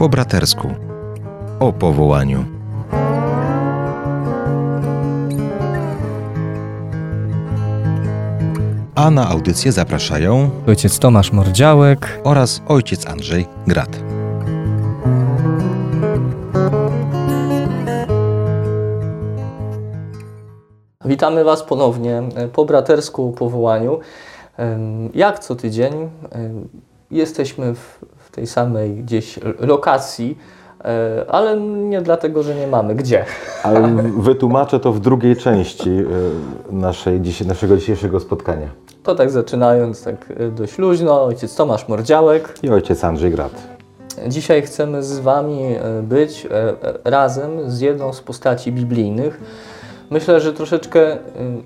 Po bratersku. O powołaniu. A na audycję zapraszają Ojciec Tomasz Mordziałek. oraz ojciec Andrzej Grat. Witamy Was ponownie po bratersku o powołaniu. Jak co tydzień jesteśmy w, w tej samej gdzieś lokacji, e, ale nie dlatego, że nie mamy gdzie. Ale wytłumaczę to w drugiej części y, naszej, naszego dzisiejszego spotkania. To tak zaczynając tak e, dość luźno, ojciec Tomasz Mordziałek. I ojciec Andrzej Grat. Dzisiaj chcemy z Wami e, być e, e, razem z jedną z postaci biblijnych. Myślę, że troszeczkę e,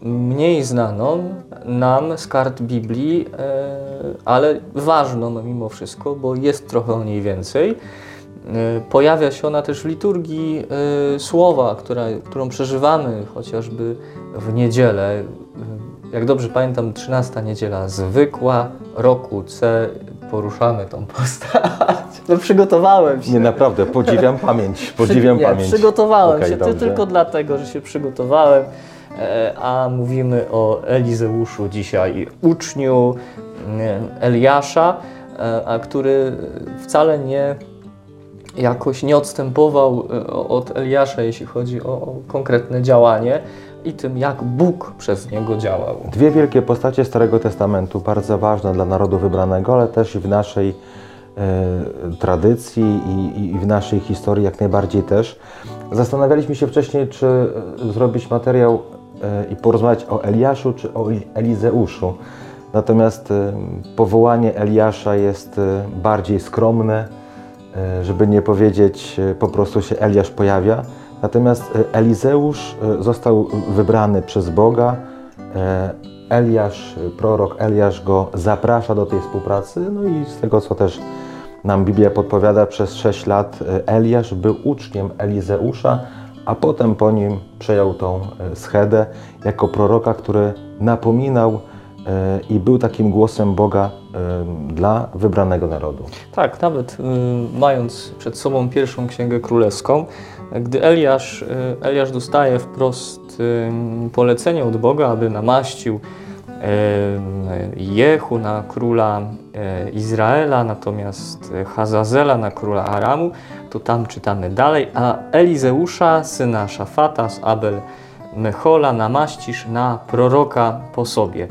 mniej znaną nam z kart Biblii, e, ale ważną mimo wszystko, bo jest trochę o niej więcej. E, Pojawia się ona też w liturgii słowa, która, którą przeżywamy chociażby w niedzielę. Jak dobrze pamiętam, 13 niedziela zwykła, roku C, poruszamy tą postać. No przygotowałem się. Nie, naprawdę, podziwiam pamięć. Podziwiam nie, pamięć. Przygotowałem Okej, się dobrze. tylko dlatego, że się przygotowałem, e, a mówimy o Elizeuszu dzisiaj, uczniu e, Eliasza, e, a który wcale nie jakoś nie odstępował e, od Eliasza, jeśli chodzi o, o konkretne działanie i tym, jak Bóg przez niego działał. Dwie wielkie postacie Starego Testamentu, bardzo ważne dla narodu wybranego, ale też i w naszej e, tradycji i, i w naszej historii jak najbardziej też. Zastanawialiśmy się wcześniej, czy e, zrobić materiał e, i porozmawiać o Eliaszu czy o Eli- Elizeuszu. Natomiast powołanie Eliasza jest bardziej skromne, żeby nie powiedzieć, po prostu się Eliasz pojawia. Natomiast e, Elizeusz e, został wybrany przez Boga. E, Eliasz, prorok Eliasz go zaprasza do tej współpracy. No i z tego, co też nam Biblia podpowiada, przez 6 lat Eliasz był uczniem Elizeusza, a potem po nim przejął tą schedę jako proroka, który napominał i był takim głosem Boga dla wybranego narodu. Tak, nawet mając przed sobą pierwszą księgę królewską, gdy Eliasz, y, Eliasz dostaje wprost y, polecenie od Boga, aby namaścił y, Jehu na króla Izraela, natomiast Hazazela na króla Aramu, to tam czytamy dalej, a Elizeusza, syna Szafata z Abel Mechola, namaścisz na proroka po sobie.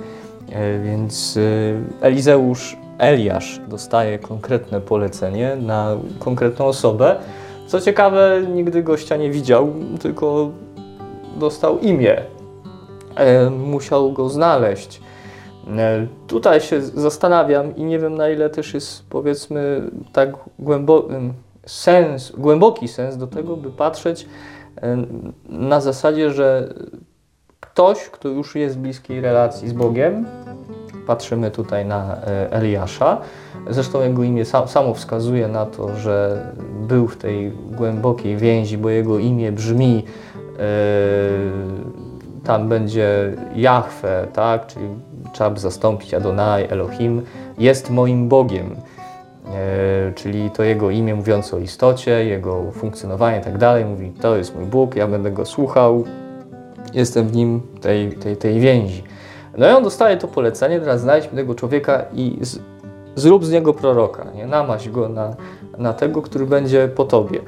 Więc Elizeusz, Eliasz dostaje konkretne polecenie na konkretną osobę. Co ciekawe, nigdy gościa nie widział, tylko dostał imię. E, Musiał go znaleźć. E, Tutaj się zastanawiam i nie wiem na ile też jest powiedzmy tak głębo, ym, sens, głęboki sens do tego, by patrzeć e, na zasadzie, że ktoś, kto już jest w bliskiej relacji z Bogiem, patrzymy tutaj na e, Eliasza, zresztą jego imię sa- samo wskazuje na to, że był w tej głębokiej więzi, bo jego imię brzmi, e, tam będzie Jahwe, tak, czyli trzeba by zastąpić Adonai, Elohim, jest moim Bogiem. E, czyli to jego imię mówiące o istocie, jego funkcjonowanie i tak dalej. Mówi, to jest mój Bóg, ja będę go słuchał, jestem w nim tej, tej, tej więzi. No i on dostaje to polecenie, teraz znajdź tego człowieka i z, zrób z niego proroka, nie? namaź go na, na tego, który będzie po tobie.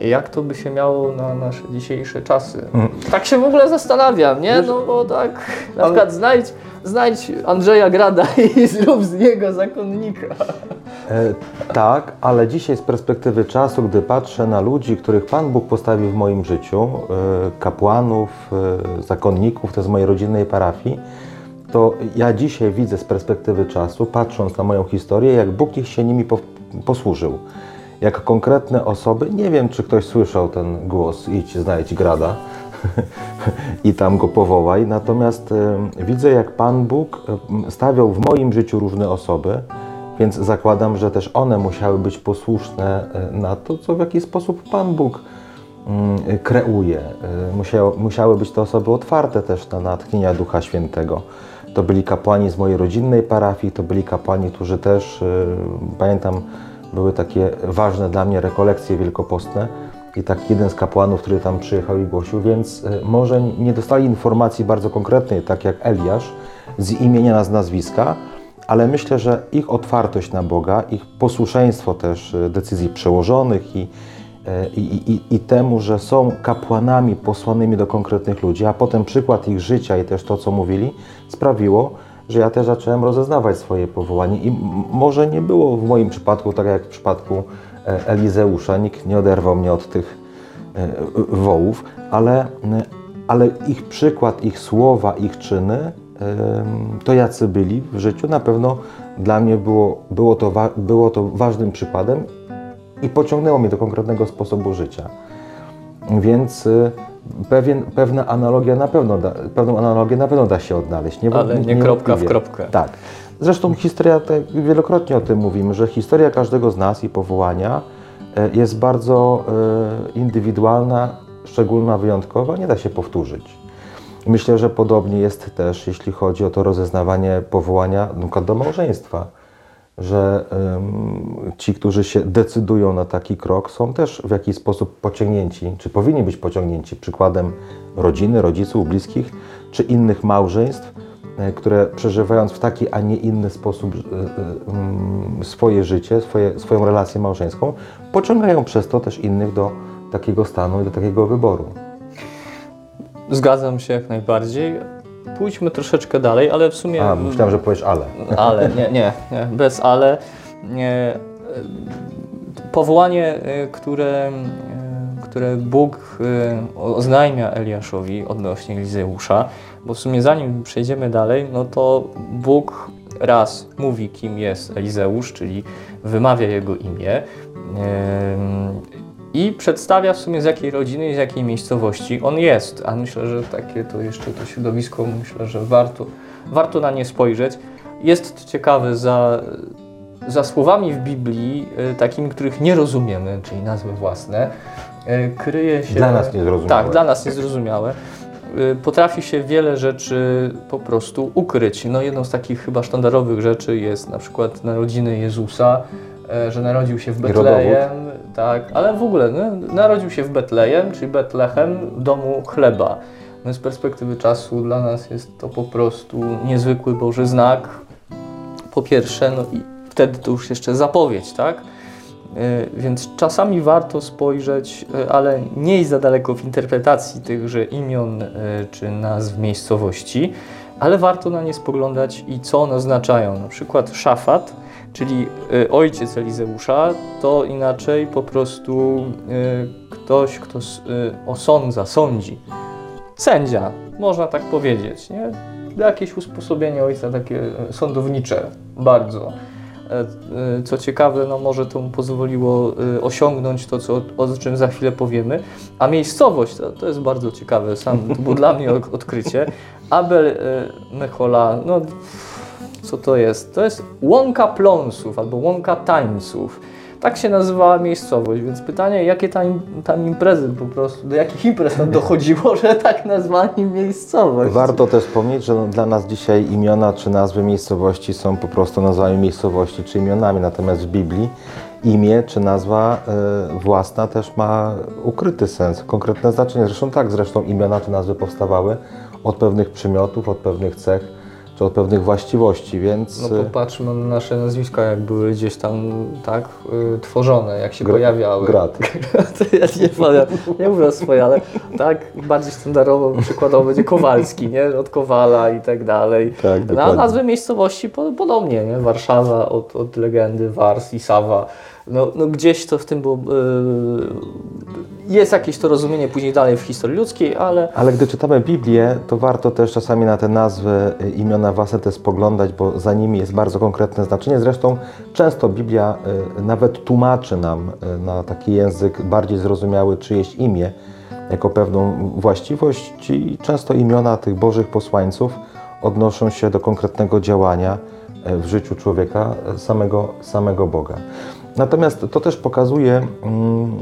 Jak to by się miało na nasze dzisiejsze czasy? Tak się w ogóle zastanawiam, nie? No bo tak, na ale- przykład znajdź, znajdź Andrzeja Grada i zrób z niego zakonnika. E, tak, ale dzisiaj z perspektywy czasu, gdy patrzę na ludzi, których Pan Bóg postawił w moim życiu, e, kapłanów, e, zakonników, to z mojej rodzinnej parafii, to ja dzisiaj widzę z perspektywy czasu, patrząc na moją historię, jak Bóg ich się nimi po, posłużył. Jak konkretne osoby, nie wiem, czy ktoś słyszał ten głos, idź, znajdź grada i tam go powołaj. Natomiast e, widzę, jak Pan Bóg stawiał w moim życiu różne osoby, więc zakładam, że też one musiały być posłuszne e, na to, co w jaki sposób Pan Bóg mm, kreuje. E, Musiało, musiały być te osoby otwarte też na natchnienia Ducha Świętego. To byli kapłani z mojej rodzinnej parafii, to byli kapłani, którzy też, e, pamiętam, były takie ważne dla mnie rekolekcje wielkopostne. I tak jeden z kapłanów, który tam przyjechał i głosił, więc e, może nie dostali informacji bardzo konkretnej, tak jak Eliasz, z imienia, z nazwiska, ale myślę, że ich otwartość na Boga, ich posłuszeństwo też e, decyzji przełożonych i, i, i, i temu, że są kapłanami posłanymi do konkretnych ludzi, a potem przykład ich życia i też to, co mówili, sprawiło, że ja też zacząłem rozeznawać swoje powołanie i może nie było w moim przypadku tak jak w przypadku e, Elizeusza, nikt nie oderwał mnie od tych wołów, ale, ale ich przykład, ich słowa, ich czyny to jacy byli w życiu, na pewno dla mnie było, było, to, było to ważnym przykładem i pociągnęło mnie do konkretnego sposobu życia. Więc y, pewien, pewna analogia na pewno da, pewną analogię na pewno da się odnaleźć. Nie, Ale nie, nie kropka w kropkę. Tak. Zresztą historia, tak wielokrotnie o tym mówimy, że historia każdego z nas i powołania e, jest bardzo e, indywidualna, szczególna, wyjątkowa, nie da się powtórzyć. Myślę, że podobnie jest też, jeśli chodzi o to rozeznawanie powołania do małżeństwa, że um, ci, którzy się decydują na taki krok, są też w jakiś sposób pociągnięci, czy powinni być pociągnięci przykładem rodziny, rodziców, bliskich, czy innych małżeństw, e, które przeżywając w taki, a nie inny sposób e, e, swoje życie, swoje, swoją relację małżeńską, pociągają przez to też innych do takiego stanu i do takiego wyboru. Zgadzam się jak najbardziej. Pójdźmy troszeczkę dalej, ale w sumie. A, myślałem, że powiesz ale. Ale, nie, nie, nie bez ale. Nie. Powołanie, e, które, e, które Bóg e, oznajmia Eliaszowi odnośnie Elizeusza, bo w sumie zanim przejdziemy dalej, no to Bóg raz mówi, kim jest Elizeusz, czyli wymawia jego imię i przedstawia w sumie z jakiej rodziny i z jakiej miejscowości on jest. A myślę, że takie to jeszcze to środowisko, myślę, że warto, warto na nie spojrzeć. Jest ciekawe za, za słowami w Biblii, y, takimi, których nie rozumiemy, czyli nazwy własne, y, kryje się... Dla nas niezrozumiałe. Tak, dla nas niezrozumiałe. Y, potrafi się wiele rzeczy po prostu ukryć. No jedną z takich chyba sztandarowych rzeczy jest na przykład narodziny Jezusa, że narodził się w Betlejem, tak, ale w ogóle no, narodził się w Betlejem, czyli Betlechem, domu chleba. No, z perspektywy czasu dla nas jest to po prostu niezwykły Boży znak. Po pierwsze, no i wtedy to już jeszcze zapowiedź, tak? Yy, więc czasami warto spojrzeć, yy, ale nie iść za daleko w interpretacji tychże imion yy, czy nazw miejscowości, ale warto na nie spoglądać i co one oznaczają. Na przykład szafat Czyli y, ojciec Elizeusza to inaczej po prostu y, ktoś, kto y, osądza, sądzi. Sędzia, można tak powiedzieć. Nie? Jakieś usposobienie ojca takie sądownicze, bardzo. E, co ciekawe, no może to mu pozwoliło osiągnąć to, co, o czym za chwilę powiemy. A miejscowość, to, to jest bardzo ciekawe, sam, to było dla mnie odkrycie. Abel Mechola, no co to jest? To jest łąka pląsów albo łąka tańców. Tak się nazywała miejscowość, więc pytanie, jakie tam, tam imprezy po prostu, do jakich imprez tam dochodziło, że tak nazwali miejscowość. Warto też wspomnieć, że no, dla nas dzisiaj imiona czy nazwy miejscowości są po prostu nazwami miejscowości czy imionami, natomiast w Biblii imię czy nazwa y, własna też ma ukryty sens, konkretne znaczenie. Zresztą tak, zresztą imiona czy nazwy powstawały od pewnych przymiotów, od pewnych cech czy od pewnych właściwości, więc... No popatrzmy na nasze nazwiska, jak były gdzieś tam, tak, y, tworzone, jak się Gr pojawiały. Grat. ja nie powiem, nie mówię o swoje, ale tak bardziej standardowo, przykładowo będzie Kowalski, nie? Od Kowala i tak dalej. Tak, no, a nazwy miejscowości podobnie, nie? Warszawa od, od legendy Wars i Sawa no, no gdzieś to w tym było, yy, jest jakieś to rozumienie później dalej w historii ludzkiej, ale... Ale gdy czytamy Biblię, to warto też czasami na te nazwy, y, imiona własne te spoglądać, bo za nimi jest bardzo konkretne znaczenie. Zresztą często Biblia y, nawet tłumaczy nam y, na taki język bardziej zrozumiały czyjeś imię, jako pewną właściwość i często imiona tych Bożych posłańców odnoszą się do konkretnego działania w życiu człowieka, samego, samego Boga. Natomiast to też pokazuje, mm,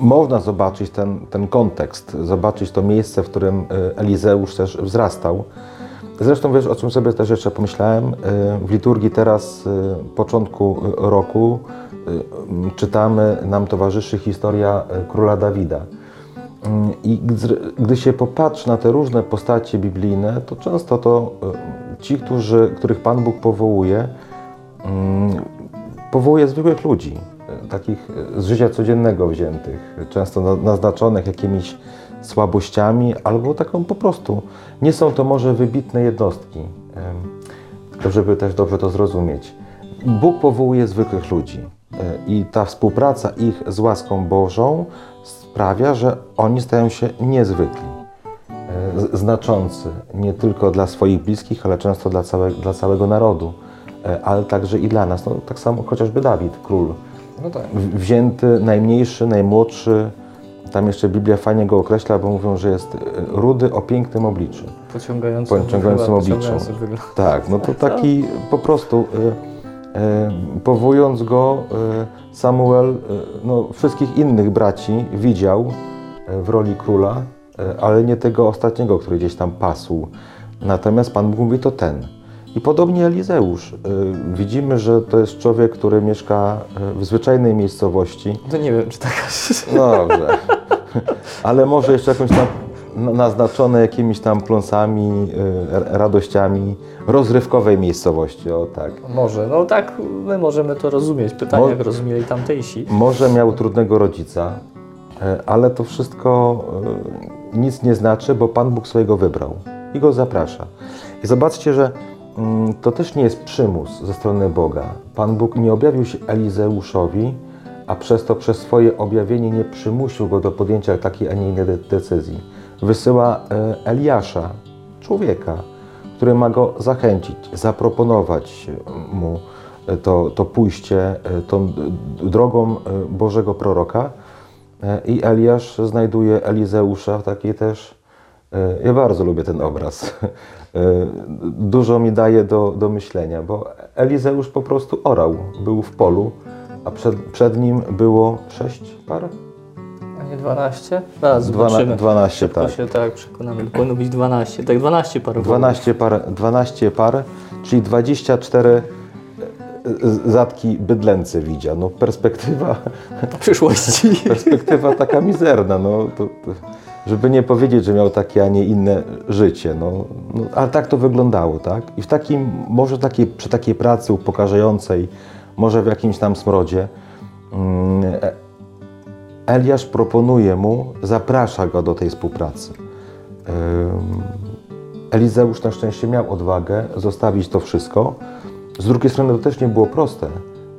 można zobaczyć ten, ten kontekst, zobaczyć to miejsce, w którym e, Elizeusz też wzrastał. Zresztą wiesz, o czym sobie też jeszcze pomyślałem? Y, W liturgii teraz, y, początku roku, czytamy, nam towarzyszy historia króla Dawida. Mm, I gdy, się popatrzy na te różne postacie biblijne, to często to ci, którzy, których Pan Bóg powołuje, mm, powołuje zwykłych ludzi, y, takich y, z życia codziennego wziętych, często na- naznaczonych jakimiś słabościami albo taką po prostu. Nie są to może wybitne jednostki, żeby też dobrze to zrozumieć. Bóg powołuje zwykłych ludzi y, i ta współpraca ich z łaską Bożą sprawia, że oni stają się niezwykli e, znaczący nie tylko dla swoich bliskich, ale często dla, całe, dla całego narodu, e, ale także i dla nas. No, tak samo chociażby Dawid, król, No tak. wzięty, najmniejszy, najmłodszy. Tam jeszcze Biblia fajnie go określa, bo mówią, że jest e, rudy o pięknym obliczu. Pociągającym, Pociągającym wygląd. Tak, no to taki po prostu e, e, powołując go, e, Samuel e, no, wszystkich innych braci widział e, w roli króla, e, ale nie tego ostatniego, który gdzieś tam pasł. Natomiast Pan Bóg mówi to ten. I podobnie Elizeusz. E, Widzimy, że to jest człowiek, który mieszka e, w zwyczajnej miejscowości. To nie wiem, czy taka... No dobrze. Ale może jeszcze jakąś tam na- naznaczone jakimiś tam pląsami, y, radościami rozrywkowej miejscowości, o tak. Może, no tak, my możemy to rozumieć. Pytanie, Mo- jak rozumieli tamtejsi. Może miał trudnego rodzica, y, ale to wszystko y, nic nie znaczy, bo Pan Bóg swojego wybrał i go zaprasza. I zobaczcie, że to też nie jest przymus ze strony Boga. Pan Bóg nie objawił się Elizeuszowi, a przez to przez swoje objawienie nie przymusił go do podjęcia takiej, a nie innej de- decyzji. Wysyła e, Eliasza, człowieka, który ma go zachęcić, zaproponować mu to, to pójście e, tą drogą e, Bożego proroka. I Eliasz znajduje Elizeusza w takiej też. Ja bardzo lubię ten obraz. E, Dużo mi daje do, do myślenia, bo Elizeusz po prostu orał, był w polu, a przed, przed nim było sześć par? A nie 12? Zaraz Dwana, zobaczymy. 12, To tak. się tak przekonamy. Powinno być 12. Tak, 12 par. 12 par, 12 par, czyli 24 z- zatki bydlęcy widział. No perspektywa, przyszłości. perspektywa taka mizerna, no to, to, żeby nie powiedzieć, że miał takie, a nie inne życie, no, no ale tak to wyglądało, tak? I w takim, może takiej, przy takiej pracy upokarzającej, może w jakimś tam smrodzie, mm, e- Eliasz proponuje mu, zaprasza go do tej współpracy. Elizeusz na szczęście miał odwagę zostawić to wszystko. Z drugiej strony to też nie było proste,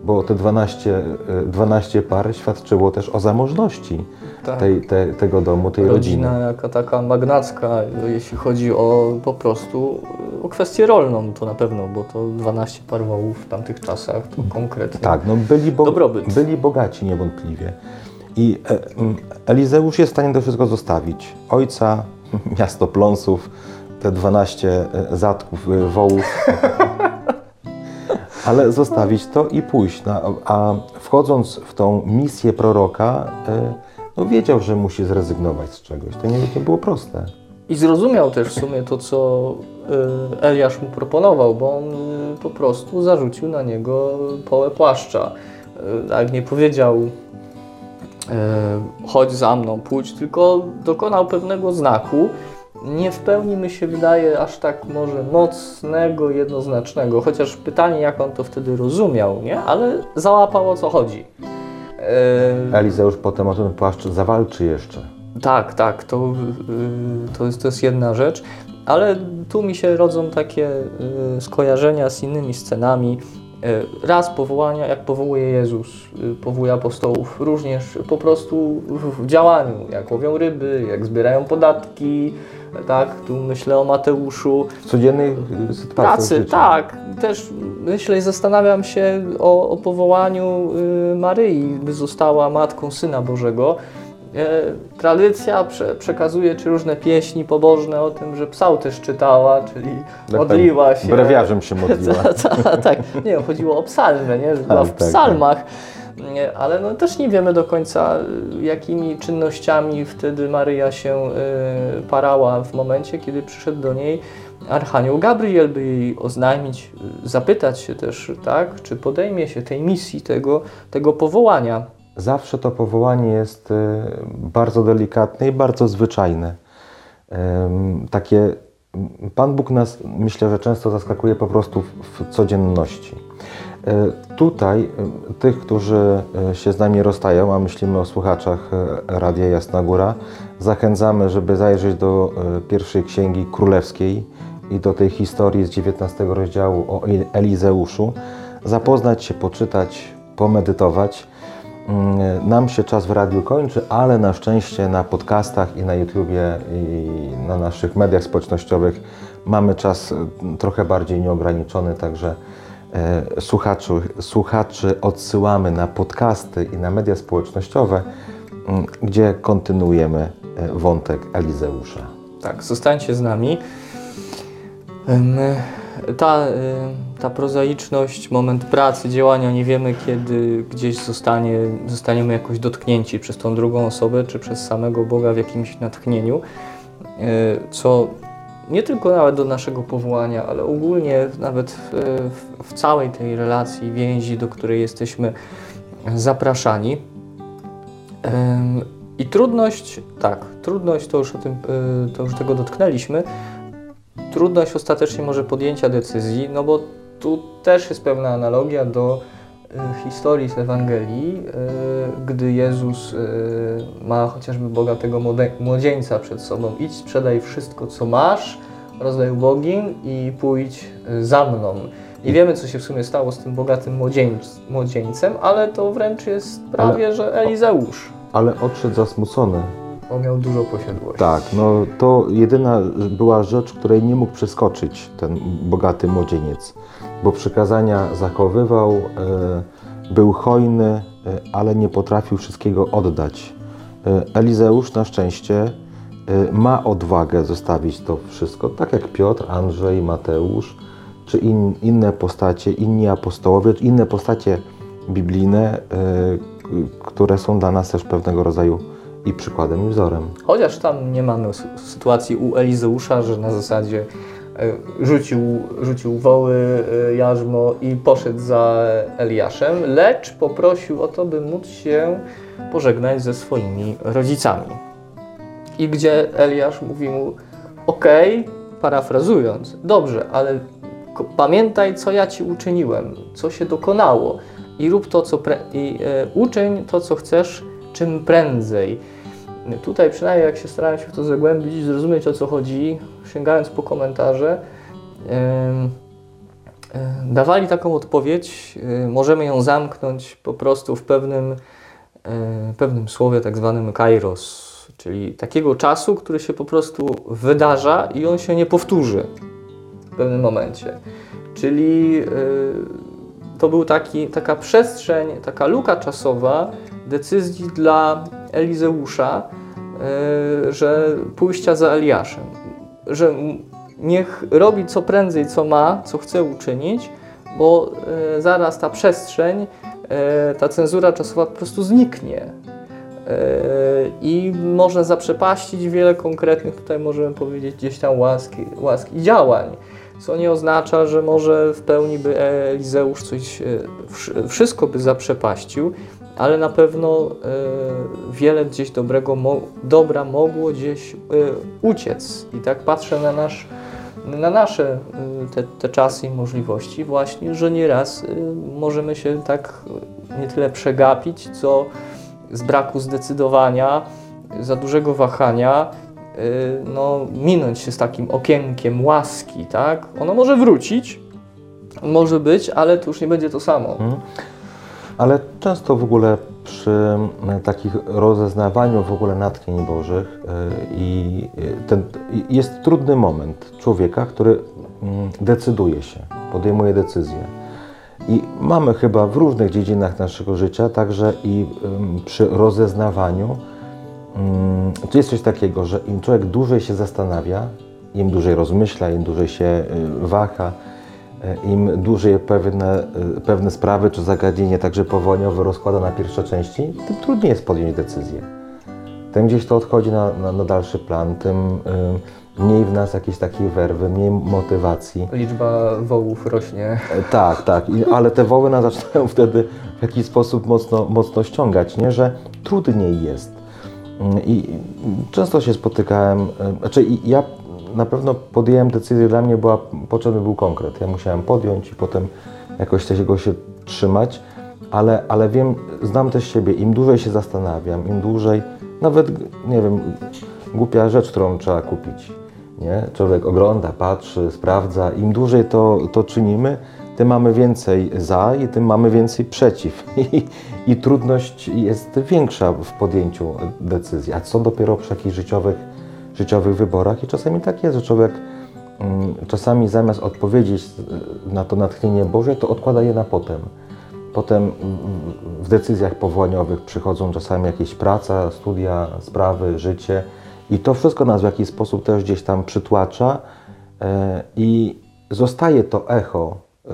bo te 12, y, 12 par świadczyło też o zamożności Tak. tej, te, tego domu, tej Rodzina rodziny. jaka taka magnacka, jeśli chodzi o po prostu o kwestię rolną, to na pewno, bo to 12 par wołów w tamtych czasach to konkretnie. Tak, no byli, bo, Dobrobyt. byli bogaci niewątpliwie. I e, Elizeusz jest w stanie to wszystko zostawić. Ojca, miasto pląsów, te 12 e, zatków e, wołów. Ale zostawić to i pójść. No, a wchodząc w tą misję proroka, e, no wiedział, że musi zrezygnować z czegoś. To nie, nie było proste. I zrozumiał też w sumie to, co y, Eliasz mu proponował, bo on y, po prostu zarzucił na niego połę płaszcza. Y, Tak nie powiedział chodź za mną, pójdź, tylko dokonał pewnego znaku, nie w pełni mi się wydaje aż tak może mocnego, jednoznacznego, chociaż pytanie jak on to wtedy rozumiał, nie? Ale załapał o co chodzi. Y, Elizeusz potem o ten płaszcz zawalczy jeszcze. tak, tak, to, y, to, jest, to jest jedna rzecz, ale tu mi się rodzą takie y, skojarzenia z innymi scenami. Y, Raz powołania, jak powołuje Jezus, y, powołuje apostołów, również po prostu w działaniu, jak łowią ryby, jak zbierają podatki, tak, tu myślę o Mateuszu, W codziennej y, pracy, życia. tak. Też myślę i zastanawiam się o, o powołaniu y, Maryi, by została matką Syna Bożego. E, tradycja prze, przekazuje czy różne pieśni pobożne o tym, że psał też czytała, czyli Tak, modliła tak. się. Brewiarzem się modliła. Ta, ta, tak, nie, chodziło o psalmę, nie? że była w Tak, psalmach. Ale no, też nie wiemy do końca, jakimi czynnościami wtedy Maryja się y, parała w momencie, kiedy przyszedł do niej Archanioł Gabriel, by jej oznajmić, y, zapytać się też, tak, czy podejmie się tej misji, tego, tego powołania. Zawsze to powołanie jest y, bardzo delikatne i bardzo zwyczajne. Takie Pan Bóg nas, myślę, że często zaskakuje po prostu w, codzienności. Y, Tutaj tych, którzy y, się z nami rozstają, a myślimy o słuchaczach y, Radia Jasna Góra, zachęcamy, żeby zajrzeć do pierwszej księgi królewskiej i do tej historii z 19 rozdziału o El- Elizeuszu, zapoznać się, poczytać, pomedytować. Mm, Nam się czas w radiu kończy, ale na szczęście na podcastach i na YouTubie i na naszych mediach społecznościowych mamy czas e, trochę bardziej nieograniczony, także e, słuchaczy, słuchaczy odsyłamy na podcasty i na media społecznościowe, mm, gdzie kontynuujemy e, wątek Elizeusza. Tak, zostańcie z nami. Ta, y, ta prozaiczność, moment pracy, działania, nie wiemy kiedy gdzieś zostanie, zostaniemy jakoś dotknięci przez tą drugą osobę, czy przez samego Boga w jakimś natchnieniu, y, co nie tylko nawet do naszego powołania, ale ogólnie nawet w, w, całej tej relacji, więzi, do której jesteśmy zapraszani. I trudność, tak, trudność, to już, o tym, y, to już tego dotknęliśmy, trudność ostatecznie może podjęcia decyzji, no bo tu też jest pewna analogia do y, historii z Ewangelii, y, gdy Jezus y, ma chociażby bogatego młodzieńca przed sobą. Idź, sprzedaj wszystko, co masz, rozdaj ubogim i pójdź za mną. I wiemy, co się w sumie stało z tym bogatym młodzieńc- młodzieńcem, ale to wręcz jest prawie, że Elizeusz. Ale odszedł zasmucony. On miał dużo posiadłości. Tak, no to jedyna była rzecz, której nie mógł przeskoczyć ten bogaty młodzieniec, bo przykazania zachowywał, e, był hojny, e, ale nie potrafił wszystkiego oddać. E, Elizeusz na szczęście ma odwagę zostawić to wszystko, tak jak Piotr, Andrzej, Mateusz, czy in, inne postacie, inni apostołowie, czy inne postacie biblijne, które są dla nas też pewnego rodzaju i przykładem, i wzorem. Chociaż tam nie mamy sy- sytuacji u Elizeusza, że na zasadzie e, rzucił, rzucił woły, e, jarzmo i poszedł za Eliaszem, lecz poprosił o to, by móc się pożegnać ze swoimi rodzicami. I gdzie Eliasz mówi mu, okej, parafrazując, dobrze, ale pamiętaj, co ja ci uczyniłem, co się dokonało i rób to, co pre- i e, uczyń to, co chcesz, czym prędzej. Tutaj przynajmniej jak się starałem się w to zagłębić zrozumieć o co chodzi, sięgając po komentarze, e, dawali taką odpowiedź, e, możemy ją zamknąć po prostu w pewnym, e, pewnym słowie tak zwanym kairos, czyli takiego czasu, który się po prostu wydarza i on się nie powtórzy w pewnym momencie. Czyli to był taki, taka przestrzeń, taka luka czasowa decyzji dla Elizeusza, e, że pójścia za Eliaszem, że niech robi co prędzej, co ma, co chce uczynić, bo e, zaraz ta przestrzeń, e, ta cenzura czasowa po prostu zniknie. I można zaprzepaścić wiele konkretnych, tutaj możemy powiedzieć, gdzieś tam łaski, łaski działań. Co nie oznacza, że może w pełni by Elizeusz coś, wsz- wszystko by zaprzepaścił, ale na pewno e, wiele gdzieś dobrego, dobra mogło gdzieś e, uciec. I tak patrzę na, nasz, na nasze e, te, te czasy i możliwości właśnie, że nieraz możemy się tak nie tyle przegapić, co z braku zdecydowania, za dużego wahania, no, minąć się z takim okienkiem łaski, tak? Ono może wrócić, może być, ale to już nie będzie to samo. Mhm. Ale często w ogóle przy m, takich rozeznawaniu w ogóle natchnień Bożych y, i y, ten, jest trudny moment człowieka, który mm, decyduje się, podejmuje decyzję. I mamy chyba w różnych dziedzinach naszego życia, także i przy rozeznawaniu, to jest coś takiego, że im człowiek dłużej się zastanawia, im dłużej rozmyśla, im dłużej się waha, im dłużej pewne, y, pewne sprawy czy zagadnienie także powołaniowe rozkłada na pierwsze części, tym trudniej jest podjąć decyzję. Tym gdzieś to odchodzi na, na, na dalszy plan, tym mniej w nas jakiejś takiej werwy, mniej motywacji. Liczba wołów rośnie. E, Tak, tak, I, ale te woły nas zaczynają wtedy w jakiś sposób mocno, mocno ściągać, nie? że trudniej jest. Mm, I często się spotykałem, e, znaczy ja na pewno podjąłem decyzję, dla mnie była, potrzebny był konkret. Ja musiałem podjąć i potem jakoś tego się trzymać, ale, ale wiem, znam też siebie, im dłużej się zastanawiam, im dłużej, nawet, nie wiem, głupia rzecz, którą trzeba kupić, nie? Człowiek ogląda, patrzy, sprawdza, im dłużej to, to czynimy, tym mamy więcej za i tym mamy więcej przeciw. I, I trudność jest większa w podjęciu decyzji. A co dopiero przy jakichś życiowych, życiowych wyborach? I czasami tak jest, że człowiek mm, czasami zamiast odpowiedzieć y, na to natchnienie Boże, to odkłada je na potem. Potem mm, w decyzjach powołaniowych przychodzą czasami jakieś praca, studia, sprawy, życie i to wszystko nas w jakiś sposób też gdzieś tam przytłacza e, i zostaje to echo e,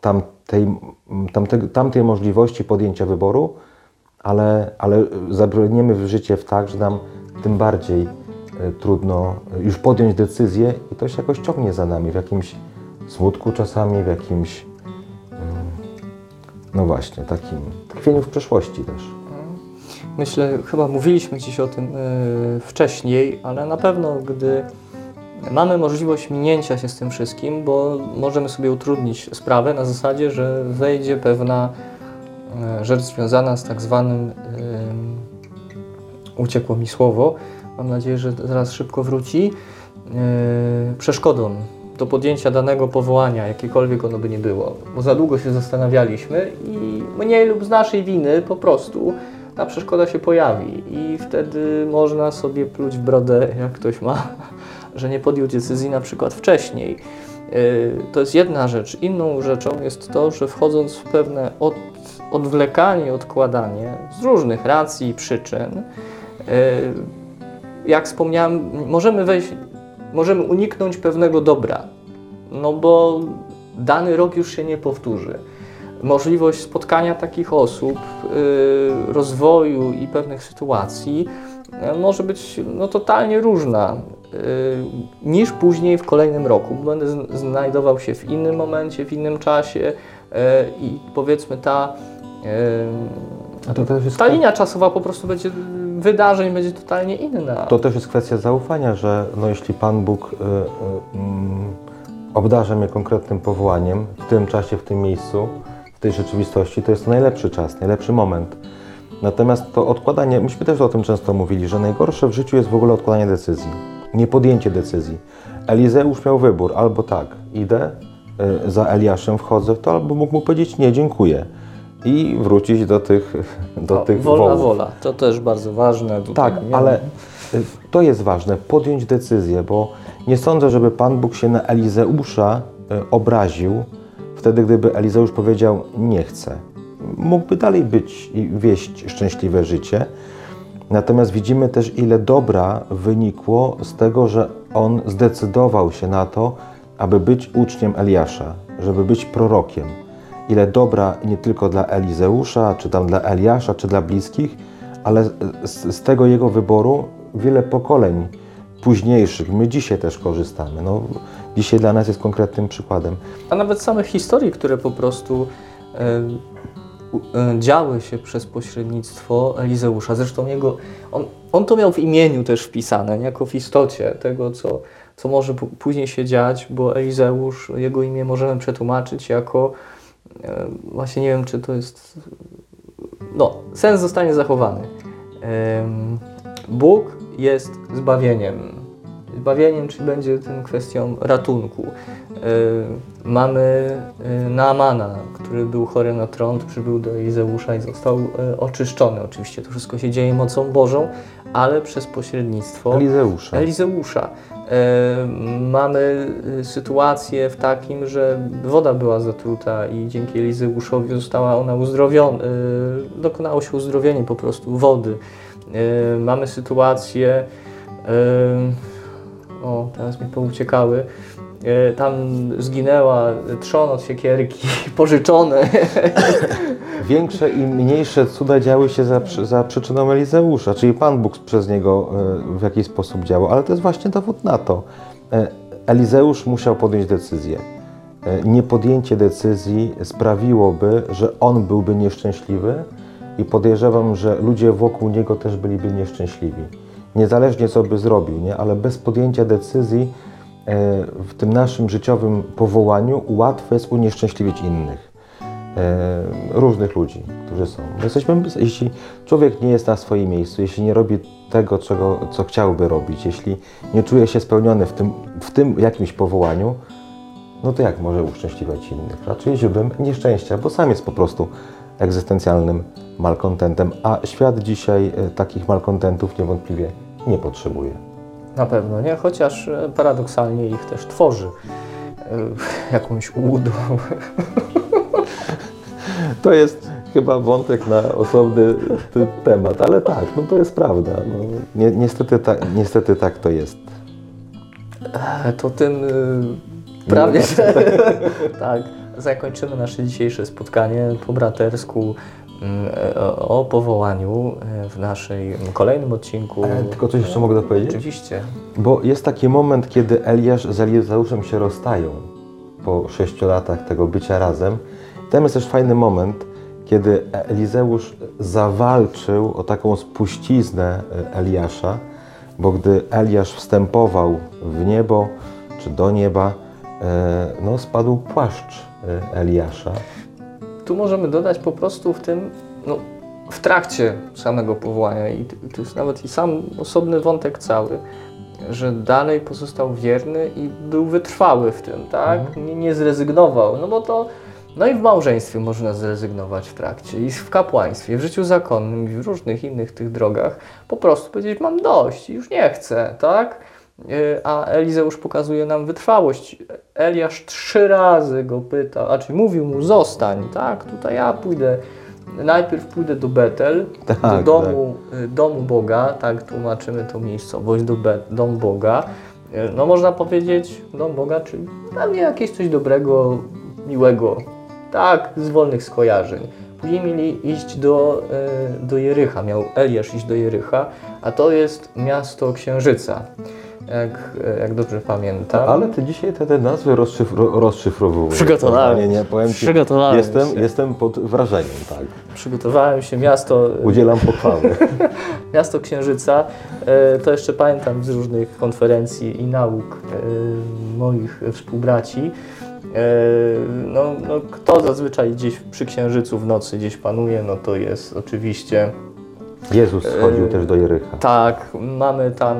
tamtej, tamtego, tamtej możliwości podjęcia wyboru, ale, ale zabrniemy w życie w tak, że nam tym bardziej e, trudno już podjąć decyzję i to się jakoś ciągnie za nami w jakimś smutku czasami, w jakimś no właśnie, takim tkwieniu w przeszłości też. Myślę, chyba mówiliśmy gdzieś o tym e, wcześniej, ale na pewno, gdy mamy możliwość minięcia się z tym wszystkim, bo możemy sobie utrudnić sprawę na zasadzie, że wejdzie pewna e, rzecz związana z tak zwanym, e, uciekło mi słowo, mam nadzieję, że zaraz szybko wróci, e, przeszkodą do podjęcia danego powołania, jakiekolwiek ono by nie było, bo za długo się zastanawialiśmy i mniej lub z naszej winy po prostu ta przeszkoda się pojawi i wtedy można sobie pluć w brodę, jak ktoś ma, że nie podjął decyzji na przykład wcześniej. Yy, To jest jedna rzecz. Inną rzeczą jest to, że wchodząc w pewne od, odwlekanie, odkładanie z różnych racji i przyczyn, yy, jak wspomniałem, możemy wejść, możemy uniknąć pewnego dobra, no bo dany rok już się nie powtórzy. Możliwość spotkania takich osób, yy, rozwoju i pewnych sytuacji yy, może być no, totalnie różna yy, niż później w kolejnym roku. Będę znajdował się w innym momencie, w innym czasie yy, i powiedzmy ta, jest ta linia czasowa po prostu będzie wydarzeń będzie totalnie inna. To też jest kwestia zaufania, że no, jeśli Pan Bóg y, y, mm, obdarza mnie konkretnym powołaniem w tym czasie, w tym miejscu, w tej rzeczywistości, to jest to najlepszy czas, najlepszy moment. Natomiast to odkładanie, myśmy też o tym często mówili, że najgorsze w życiu jest w ogóle odkładanie decyzji, nie podjęcie decyzji. Elizeusz miał wybór, albo tak, idę y, za Eliaszem, wchodzę w to, albo mógł mu powiedzieć nie, dziękuję i wrócić do tych, do O, tych wolna wołów. wola, to też bardzo ważne. Tutaj Tak, ale y, to jest ważne, podjąć decyzję, bo nie sądzę, żeby Pan Bóg się na Elizeusza y, obraził wtedy, gdyby Elizeusz powiedział nie chcę. Mógłby dalej być i wieść szczęśliwe życie. Natomiast widzimy też, ile dobra wynikło z tego, że on zdecydował się na to, aby być uczniem Eliasza, żeby być prorokiem. Ile dobra nie tylko dla Elizeusza, czy tam dla Eliasza, czy dla bliskich, ale z, z tego jego wyboru wiele pokoleń późniejszych, my dzisiaj też korzystamy. No, dzisiaj dla nas jest konkretnym przykładem. A nawet samych historii, które po prostu e, e, działy się przez pośrednictwo Elizeusza. Zresztą jego, on, on to miał w imieniu też wpisane, niejako w istocie tego, co, co może później się dziać, bo Elizeusz, jego imię możemy przetłumaczyć jako, właśnie nie wiem, czy to jest, no, sens zostanie zachowany. Bóg jest zbawieniem. Zbawieniem, czy będzie tym kwestią ratunku. Mamy e, Naamana, który był chory na trąd, przybył do Elizeusza i został e, oczyszczony. Oczywiście to wszystko się dzieje mocą Bożą, ale przez pośrednictwo Elizeusza. Elizeusza. E, mamy e, sytuację w takim, że woda była zatruta i dzięki Elizeuszowi została ona uzdrowiona, e, dokonało się uzdrowienie po prostu wody. Mamy sytuację, o teraz mi pouciekały, tam zginęła trzon od siekierki, pożyczone. Większe i mniejsze cuda działy się za, za przyczyną Elizeusza, czyli Pan Bóg przez niego e, w jakiś sposób działał, ale to jest właśnie dowód na to. E, Elizeusz musiał podjąć decyzję. E, Niepodjęcie decyzji sprawiłoby, że on byłby nieszczęśliwy i podejrzewam, że ludzie wokół niego też byliby nieszczęśliwi. Niezależnie co by zrobił, nie? ale bez podjęcia decyzji e, w tym naszym życiowym powołaniu łatwo jest unieszczęśliwić innych e, różnych ludzi, którzy są. My jesteśmy, jeśli człowiek nie jest na swoim miejscu, jeśli nie robi tego, czego, co chciałby robić, jeśli nie czuje się spełniony w tym, w tym jakimś powołaniu, no to jak może uszczęśliwiać innych? Raczej źródłem nieszczęścia, bo sam jest po prostu egzystencjalnym malkontentem, a świat dzisiaj e, takich malkontentów niewątpliwie nie potrzebuje. Na pewno, nie? Chociaż e, paradoksalnie ich też tworzy e, jakąś ułudą. To jest chyba wątek na osobny temat, ale tak, no to jest prawda. No, ni niestety, ta, niestety tak to jest. To tym y, prawie, że tak, zakończymy nasze dzisiejsze spotkanie po bratersku o, o powołaniu e, w naszej kolejnym odcinku. E, tylko coś jeszcze mogę dopowiedzieć? Oczywiście. Bo jest taki moment, kiedy Eliasz z Elizeuszem się rozstają po sześciu latach tego bycia razem. Tam jest też fajny moment, kiedy Elizeusz zawalczył o taką spuściznę e, Eliasza, bo gdy Eliasz wstępował w niebo czy do nieba, e, no spadł płaszcz e, Eliasza. Tu możemy dodać po prostu w tym, no, w trakcie samego powołania i to- jest nawet i sam osobny wątek cały, że dalej pozostał wierny i był wytrwały w tym, tak? Nie, nie zrezygnował, no bo to, no i w małżeństwie można zrezygnować w trakcie i w kapłaństwie, w życiu zakonnym i w różnych innych tych drogach po prostu powiedzieć mam dość, już nie chcę, tak? Yy, A Elizeusz pokazuje nam wytrwałość. Eliasz trzy razy go pyta, a czy mówił mu zostań, tak? Tutaj ja pójdę, najpierw pójdę do Betel, Tak, do domu, y, domu Boga, tak tłumaczymy tą miejscowość, do Bet, dom Boga. Y, No można powiedzieć dom Boga, czyli pewnie jakieś coś dobrego, miłego, tak, z wolnych skojarzeń. Później mieli iść do, y, do Jericha, miał Eliasz iść do Jericha, a to jest miasto Księżyca, jak, jak dobrze pamiętam. Ale ty dzisiaj te, te nazwy rozszyfro, rozszyfrowujesz. Przygotowałem Nie, powiem ci, Przygotowałem jestem, się. jestem pod wrażeniem, tak. Przygotowałem się, miasto, Udzielam pochwały. miasto Księżyca. E, To jeszcze pamiętam z różnych konferencji i nauk e, moich współbraci. E, No, no, kto zazwyczaj gdzieś przy Księżycu w nocy gdzieś panuje, no to jest oczywiście Jezus schodził E, też do Jericha. Tak, mamy tam.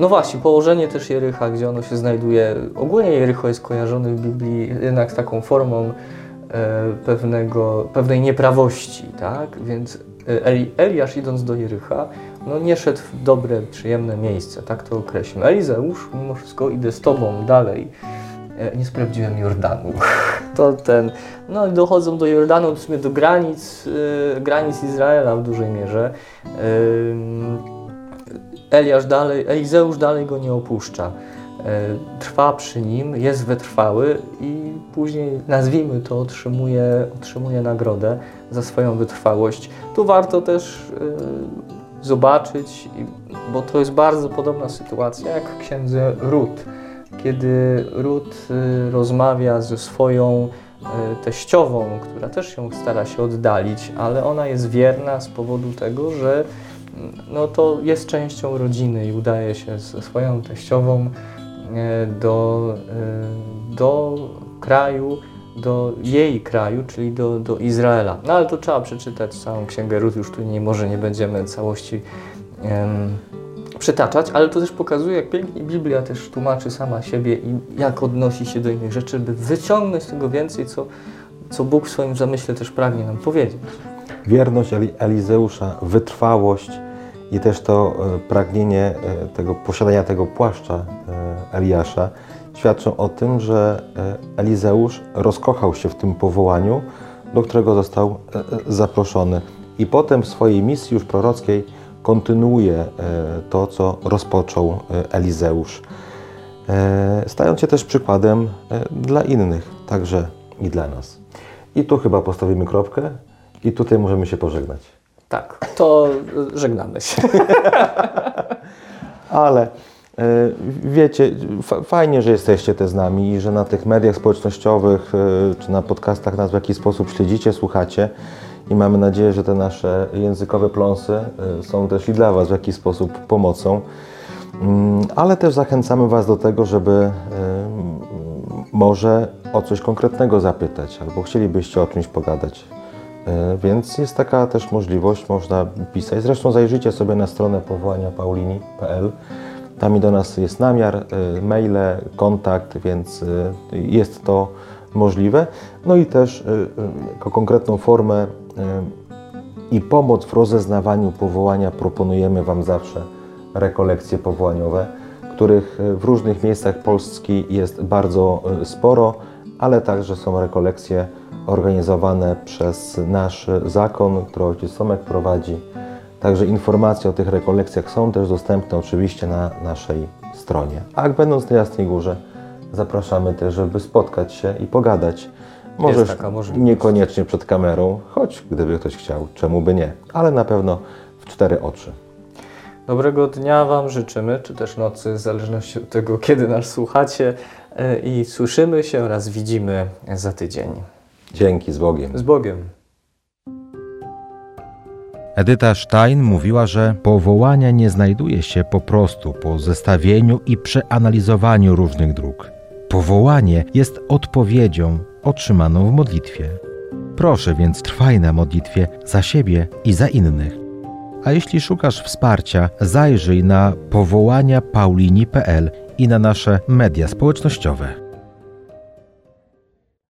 No właśnie, położenie też Jericha, gdzie ono się znajduje. Ogólnie Jericho jest kojarzone w Biblii jednak z taką formą e, pewnego, pewnej nieprawości, tak? Więc e, Eli, Eliasz idąc do Jericha, no nie szedł w dobre, przyjemne miejsce, tak to określmy. Elizeusz, mimo wszystko idę z Tobą dalej. E, Nie sprawdziłem Jordanu. To ten. No i dochodzą do Jordanu, w sumie do granic, e, granic Izraela w dużej mierze. Ym, Eliasz dalej, Elizeusz dalej go nie opuszcza. E, Trwa przy nim, jest wytrwały i później, nazwijmy to, otrzymuje, otrzymuje nagrodę za swoją wytrwałość. Tu warto też e, zobaczyć, bo to jest bardzo podobna sytuacja jak w księdze Rut, kiedy Rut e, rozmawia ze swoją teściową, która też się stara się oddalić, ale ona jest wierna z powodu tego, że no to jest częścią rodziny i udaje się ze swoją teściową e, do, e, do kraju, do jej kraju, czyli do, do Izraela. No ale to trzeba przeczytać całą księgę Rut, już tu nie, może nie będziemy całości em, przytaczać, ale to też pokazuje, jak pięknie Biblia też tłumaczy sama siebie i jak odnosi się do innych rzeczy, by wyciągnąć z tego więcej, co, co Bóg w swoim zamyśle też pragnie nam powiedzieć. Wierność Eli- Elizeusza, wytrwałość i też to e, pragnienie e, tego, posiadania tego płaszcza e, Eliasza świadczą o tym, że Elizeusz rozkochał się w tym powołaniu, do którego został zaproszony. I potem w swojej misji już prorockiej kontynuuje to, co rozpoczął Elizeusz. stając się też przykładem dla innych, także i dla nas. I tu chyba postawimy kropkę i tutaj możemy się pożegnać. Tak, to żegnamy się. Ale e, wiecie, fa- fajnie, że jesteście też z nami i że na tych mediach społecznościowych e, czy na podcastach nas w jakiś sposób śledzicie, słuchacie i mamy nadzieję, że te nasze językowe pląsy e, są też i dla Was w jakiś sposób pomocą. Mm, Ale też zachęcamy Was do tego, żeby może o coś konkretnego zapytać albo chcielibyście o czymś pogadać. E, Więc jest taka też możliwość, można pisać. Zresztą zajrzyjcie sobie na stronę powołania paulini.pl. Tam i do nas jest namiar, e, maile, kontakt, więc e, jest to możliwe. No i też jako konkretną formę i pomoc w rozeznawaniu powołania proponujemy Wam zawsze rekolekcje powołaniowe, których w różnych miejscach Polski jest bardzo sporo, ale także są rekolekcje organizowane przez nasz zakon, który ojciec Tomek prowadzi. Także informacje o tych rekolekcjach są też dostępne oczywiście na naszej stronie. A jak będąc na Jasnej Górze, zapraszamy też, żeby spotkać się i pogadać. Może taka możliwość. niekoniecznie przed kamerą, choć gdyby ktoś chciał, czemu by nie, ale na pewno w cztery oczy. Dobrego dnia Wam życzymy, czy też nocy, w zależności od tego, kiedy nas słuchacie. Y, I słyszymy się oraz widzimy za tydzień. Dzięki z Bogiem. Z Bogiem. Edyta Stein mówiła, że powołania nie znajduje się po prostu po zestawieniu i przeanalizowaniu różnych dróg. Powołanie jest odpowiedzią otrzymaną w modlitwie. Proszę więc trwaj na modlitwie za siebie i za innych. A jeśli szukasz wsparcia, zajrzyj na powołania paulini.pl i na nasze media społecznościowe.